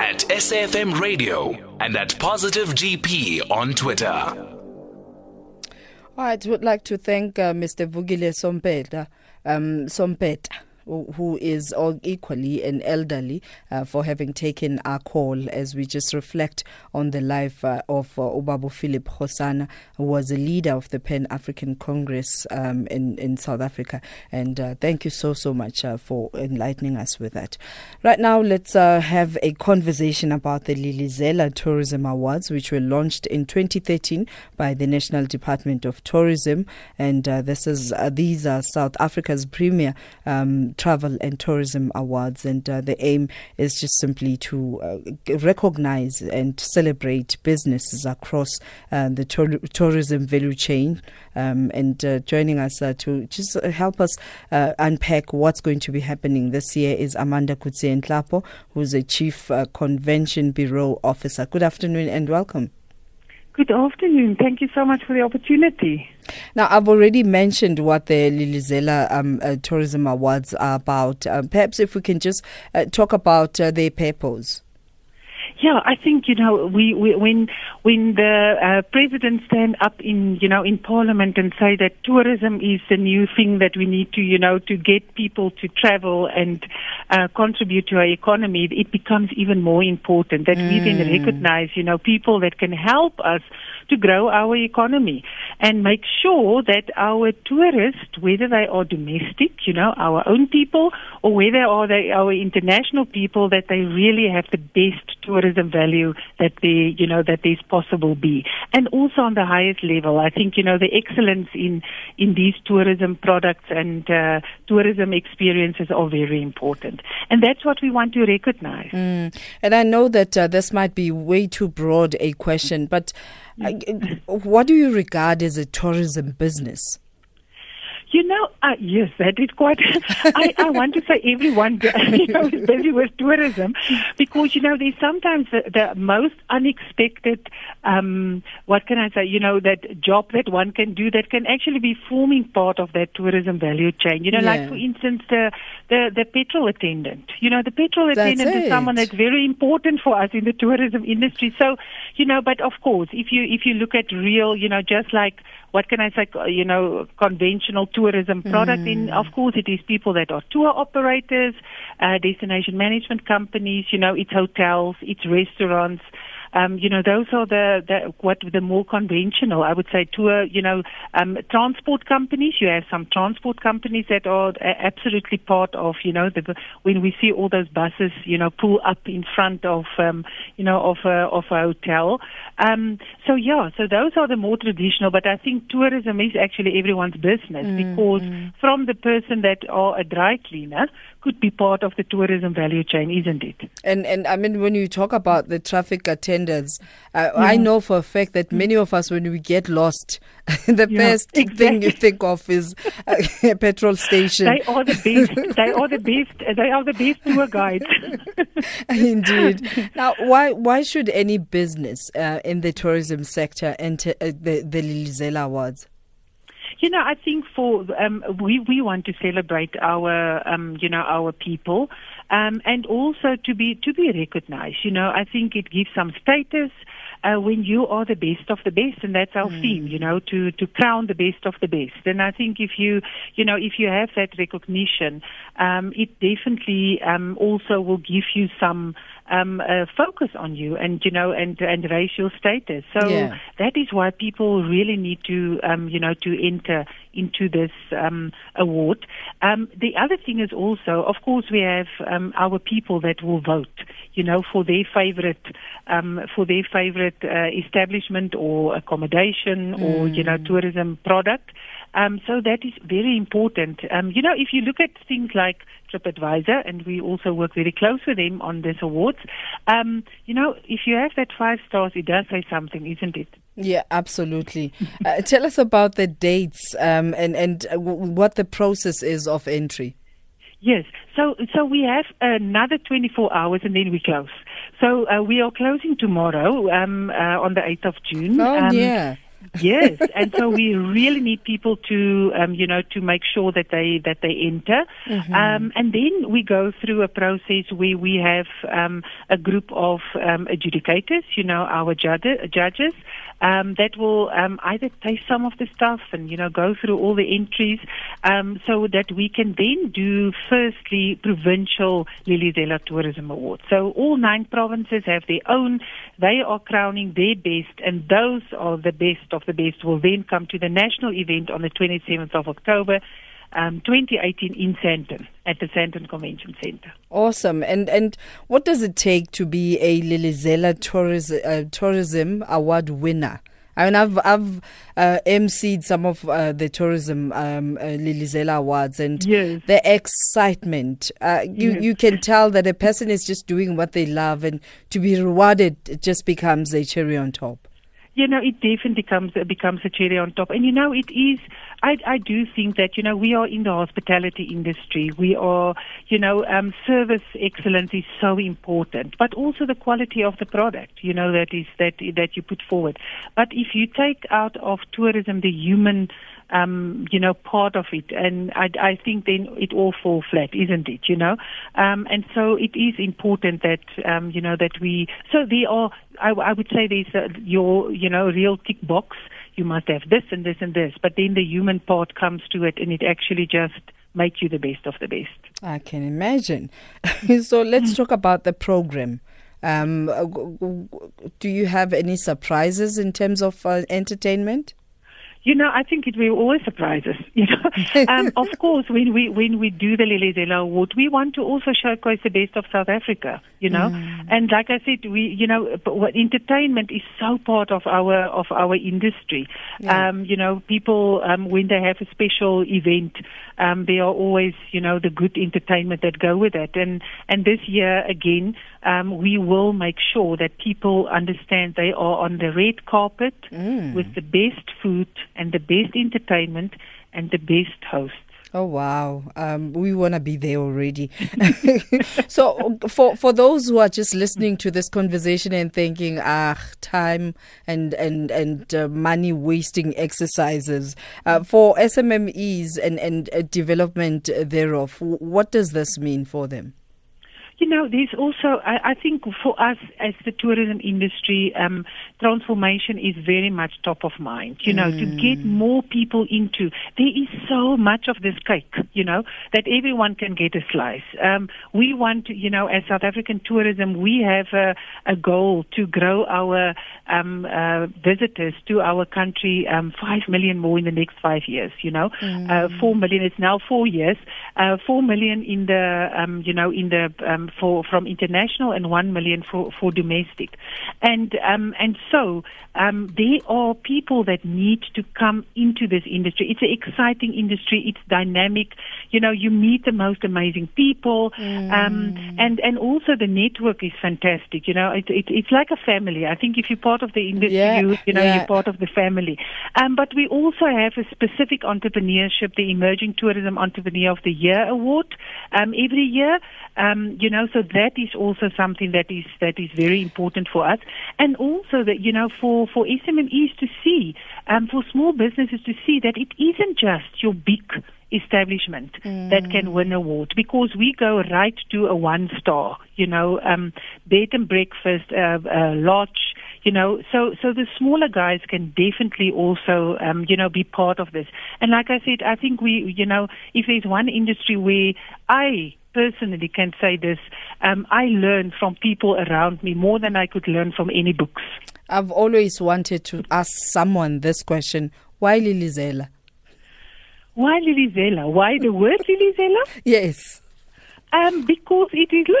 at SAFM Radio and at Positive GP on Twitter. All right, would like to thank uh, Mr. Vugile Sompeta, um, Sompeta who is equally an elderly, uh, for having taken our call as we just reflect on the life uh, of uh, Philip Kgosana, who was a leader of the Pan African Congress um, in, in South Africa. And uh, thank you so, so much uh, for enlightening us with that. Right now, let's uh, have a conversation about the Lilizela Tourism Awards, which were launched in 2013 by the National Department of Tourism. And this is these are South Africa's premier um, Travel and Tourism Awards, and uh, the aim is just simply to uh, recognize and celebrate businesses across uh, the to- tourism value chain. Um, and uh, joining us uh, to just help us uh, unpack what's going to be happening this year is Amanda Kotze Nhlapo, who's a Chief Convention Bureau Officer. Good afternoon and welcome. Good afternoon. Thank you so much for the opportunity. Now, I've already mentioned what the Lilizela um, uh, Tourism Awards are about. Um, perhaps if we can just uh, talk about uh, their purpose. Yeah, I think you know we, we when when the uh, president stand up in you know in parliament and say that tourism is the new thing that we need to you know to get people to travel and uh, contribute to our economy, it becomes even more important that mm. we then mm. recognize you know people that can help us to grow our economy and make sure that our tourists, whether they are domestic, you know, our own people, or whether are they our international people, that they really have the best tourism value that they, you know, that there's possible be. And also on the highest level, I think, you know, the excellence in, in these tourism products and uh, tourism experiences are very important. And that's what we want to recognize. Mm. And I know that uh, this might be way too broad a question, but uh, what do you regard as a tourism business? You know, uh, yes, that is quite. I, I want to say everyone you know, is busy with tourism because you know there's sometimes the, the most unexpected. Um, what can I say? You know that job that one can do that can actually be forming part of that tourism value chain. You know, yeah. like for instance the the the petrol attendant. You know, the petrol that's attendant it. is someone that's very important for us in the tourism industry. So, you know, but of course, if you if you look at real, you know, just like what can I say, you know, conventional tourism product. Mm. In, of course, it is people that are tour operators, uh, destination management companies, you know, it's hotels, it's restaurants, um, you know, those are the, the what the more conventional, I would say, tour. You know, um, transport companies. You have some transport companies that are absolutely part of. You know, the, when we see all those buses, you know, pull up in front of, um, you know, of a of a hotel. Um, so yeah, so those are the more traditional. But I think tourism is actually everyone's business mm, because from the person that are a dry cleaner could be part of the tourism value chain, isn't it? And and I mean, when you talk about the traffic attendants, uh, yeah. I know for a fact that many of us, when we get lost, the yeah, first exactly. thing you think of is a petrol station. They are the best. they are the best. They are the best tour guides. Indeed. Now, why why should any business uh, in the tourism sector enter uh, the the Lilizela Awards? You know, I think for um, we we want to celebrate our um, you know our people, um, and also to be to be recognized. You know, I think it gives some status. Uh, when you are the best of the best, and that's our mm. theme, you know, to to crown the best of the best. And I think if you, you know, if you have that recognition, um, it definitely um, also will give you some um, uh, focus on you and you know and and your status. So yeah. that is why people really need to um, you know to enter into this um, award. Um, the other thing is also, of course, we have um, our people that will vote. You know, for their favorite um, for their favorite uh, establishment or accommodation mm. or you know tourism product. Um, so that is very important. Um, you know, if you look at things like TripAdvisor, and we also work very close with them on these awards, um, you know, if you have that five stars, it does say something, isn't it? Yeah, absolutely. uh, tell us about the dates um, and and w- what the process is of entry. Yes, so so we have another 24 hours and then we close. So uh, we are closing tomorrow um, uh, on the 8th of June. Oh um, yeah. Yes, and so we really need people to, um, you know, to make sure that they that they enter, mm-hmm. um, and then we go through a process where we have um, a group of um, adjudicators, you know, our judges, um, that will um, either taste some of the stuff and you know go through all the entries, um, so that we can then do firstly provincial Lilizela Tourism Award. So all nine provinces have their own. They are crowning their best, and those are the best of the best. Will then come to the national event on the 27th of October um, 2018 in Sandton at the Sandton Convention Center. Awesome. And and what does it take to be a Lilizela Tourism, uh, Tourism Award winner? I mean, I've I've uh, emceed some of uh, the tourism um, uh, Lilizela awards, and yes. the excitement. Uh, you yes. you can tell that a person is just doing what they love, and to be rewarded, it just becomes a cherry on top you know, it definitely becomes becomes a cherry on top. And you know, it is. I I do think that you know we are in the hospitality industry. We are, you know, um, service excellence is so important, but also the quality of the product. You know that is that that you put forward. But if you take out of tourism the human um, you know, part of it. And I, I think then it all falls flat, isn't it? You know, um, and so it is important that um, you know that we. So there are, I, I would say, there's a, your, you know, real tick box. You must have this and this and this, but then the human part comes to it, and it actually just make you the best of the best. I can imagine. so let's talk about the program. Um, do you have any surprises in terms of uh, entertainment? You know, I think it will always surprise us. You know, um, of course, when we when we do the Lily Lilizela Award, we want to also showcase the best of South Africa. You know, mm. and like I said, we you know, what entertainment is so part of our of our industry. Yeah. Um, you know, people um, when they have a special event, um, there are always you know the good entertainment that go with it. And and this year again, um, we will make sure that people understand they are on the red carpet mm. with the best food and the best entertainment and the best hosts. Oh wow! Um, we want to be there already. so, for for those who are just listening to this conversation and thinking, ah, time and and and uh, money wasting exercises uh, for SMMEs and and uh, development thereof, what does this mean for them? You know, there's also, I, I think for us as the tourism industry, um, transformation is very much top of mind. You know, mm. to get more people into, there is so much of this cake, you know, that everyone can get a slice. Um, we want to, you know, as South African tourism, we have a, a goal to grow our um, uh, visitors to our country um, 5 million more in the next five years, you know. Mm. Uh, 4 million, it's now four years. Uh, 4 million in the, um, you know, in the um, for from international and one million for for domestic, and um, and so um, there are people that need to come into this industry. It's an exciting industry. It's dynamic. You know, you meet the most amazing people, mm. um, and and also the network is fantastic. You know, it, it, it's like a family. I think if you're part of the industry, yeah. you, you know, yeah. you're part of the family. Um, but we also have a specific entrepreneurship, the Emerging Tourism Entrepreneur of the Year award, um, every year. Um, you know, so that is also something that is that is very important for us, and also that you know for for SMMEs to see, um, for small businesses to see that it isn't just your big establishment mm. that can win awards because we go right to a one star, you know, um, bed and breakfast, uh, uh, lodge, you know, so so the smaller guys can definitely also, um, you know, be part of this. And like I said, I think we, you know, if there's one industry where I personally can say this. Um, I learn from people around me more than I could learn from any books. I've always wanted to ask someone this question Why Lilizela? Why Lilizela? Why the word Lilizela? Yes. Um, because it is.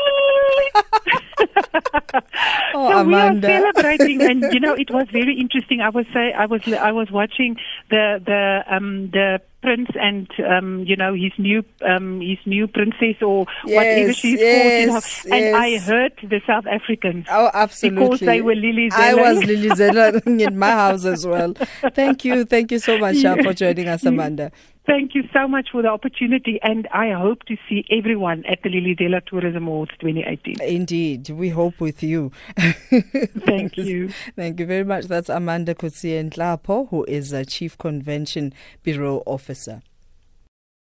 oh, so Amanda. we are celebrating, and you know, it was very interesting. I was say, I was, I was watching the the um the prince and um you know his new um his new princess or yes, whatever she's yes, called, and yes. I heard the South Africans. Oh, absolutely. Because they were Lily I was Lilizela in my house as well. Thank you, thank you so much uh, for joining us, Amanda. Thank you so much for the opportunity, and I hope to see everyone at the Lilizela Tourism Awards 2018. Indeed, we hope with you. Thank you. Thank you very much. That's Amanda Kotze Nhlapo, who is a Chief Convention Bureau Officer.